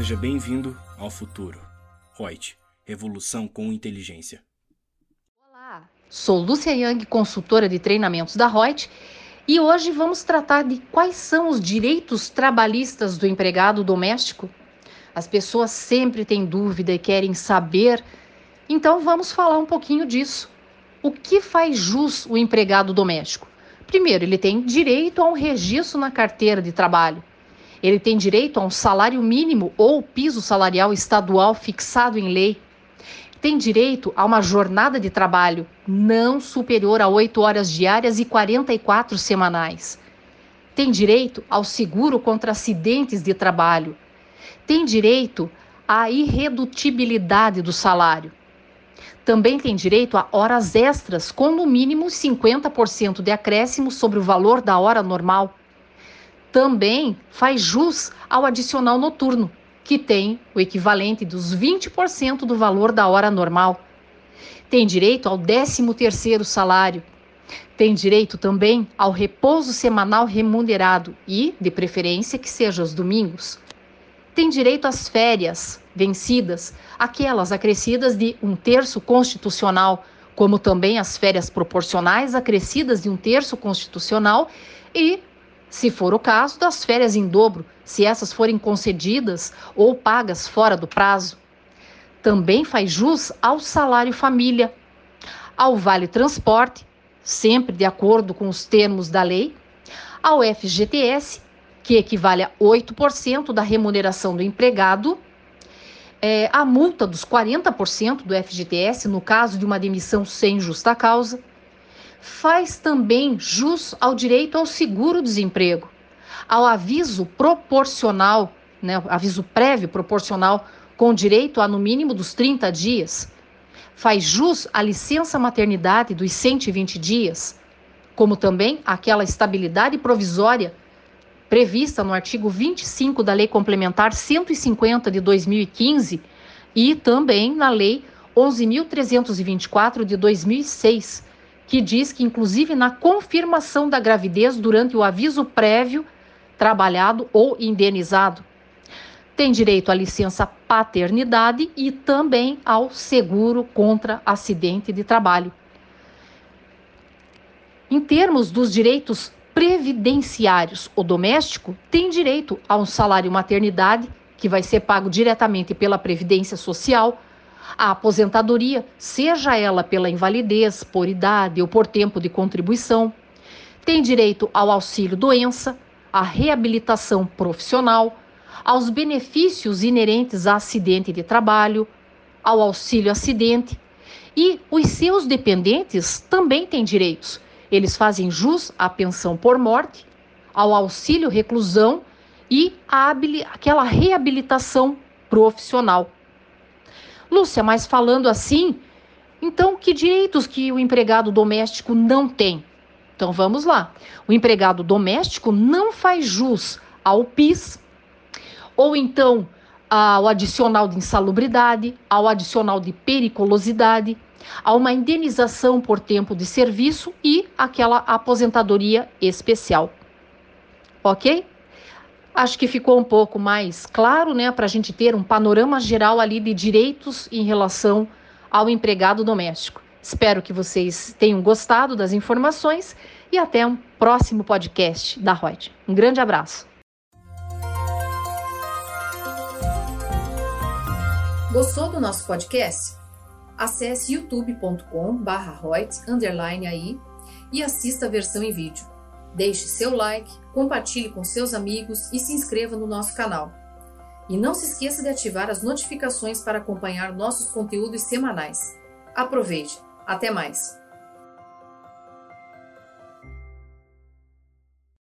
Seja bem-vindo ao futuro. Reut, revolução com inteligência. Olá, sou Lúcia Yang, consultora de treinamentos da Reut, e hoje vamos tratar de quais são os direitos trabalhistas do empregado doméstico. As pessoas sempre têm dúvida e querem saber, então vamos falar um pouquinho disso. O que faz jus o empregado doméstico? Primeiro, ele tem direito a um registro na carteira de trabalho. Ele tem direito a um salário mínimo ou piso salarial estadual fixado em lei. Tem direito a uma jornada de trabalho não superior a 8 horas diárias e 44 semanais. Tem direito ao seguro contra acidentes de trabalho. Tem direito à irredutibilidade do salário. Também tem direito a horas extras com no mínimo 50% de acréscimo sobre o valor da hora normal também faz jus ao adicional noturno, que tem o equivalente dos 20% do valor da hora normal. Tem direito ao 13º salário. Tem direito também ao repouso semanal remunerado e, de preferência, que seja aos domingos. Tem direito às férias vencidas, aquelas acrescidas de um terço constitucional, como também as férias proporcionais acrescidas de um terço constitucional e se for o caso, das férias em dobro, se essas forem concedidas ou pagas fora do prazo. Também faz jus ao salário família, ao vale transporte, sempre de acordo com os termos da lei, ao FGTS, que equivale a 8% da remuneração do empregado, é, a multa dos 40% do FGTS no caso de uma demissão sem justa causa, faz também jus ao direito ao seguro-desemprego, ao aviso proporcional, né, aviso prévio proporcional, com direito a no mínimo dos 30 dias, faz jus à licença maternidade dos 120 dias, como também aquela estabilidade provisória prevista no artigo 25 da Lei Complementar 150 de 2015 e também na Lei 11.324 de 2006 que diz que, inclusive, na confirmação da gravidez durante o aviso prévio, trabalhado ou indenizado, tem direito à licença paternidade e também ao seguro contra acidente de trabalho. Em termos dos direitos previdenciários, o doméstico tem direito a um salário maternidade, que vai ser pago diretamente pela Previdência Social a aposentadoria, seja ela pela invalidez, por idade ou por tempo de contribuição. Tem direito ao auxílio doença, à reabilitação profissional, aos benefícios inerentes a acidente de trabalho, ao auxílio acidente. E os seus dependentes também têm direitos. Eles fazem jus à pensão por morte, ao auxílio reclusão e à reabilitação profissional. Lúcia, mas falando assim, então que direitos que o empregado doméstico não tem? Então vamos lá. O empregado doméstico não faz jus ao PIS, ou então ao adicional de insalubridade, ao adicional de periculosidade, a uma indenização por tempo de serviço e aquela aposentadoria especial. Ok? Acho que ficou um pouco mais claro, né, para a gente ter um panorama geral ali de direitos em relação ao empregado doméstico. Espero que vocês tenham gostado das informações e até um próximo podcast da Reut. Um grande abraço. Gostou do nosso podcast? Acesse youtube.com/reut_aí e assista a versão em vídeo. Deixe seu like, compartilhe com seus amigos e se inscreva no nosso canal. E não se esqueça de ativar as notificações para acompanhar nossos conteúdos semanais. Aproveite! Até mais!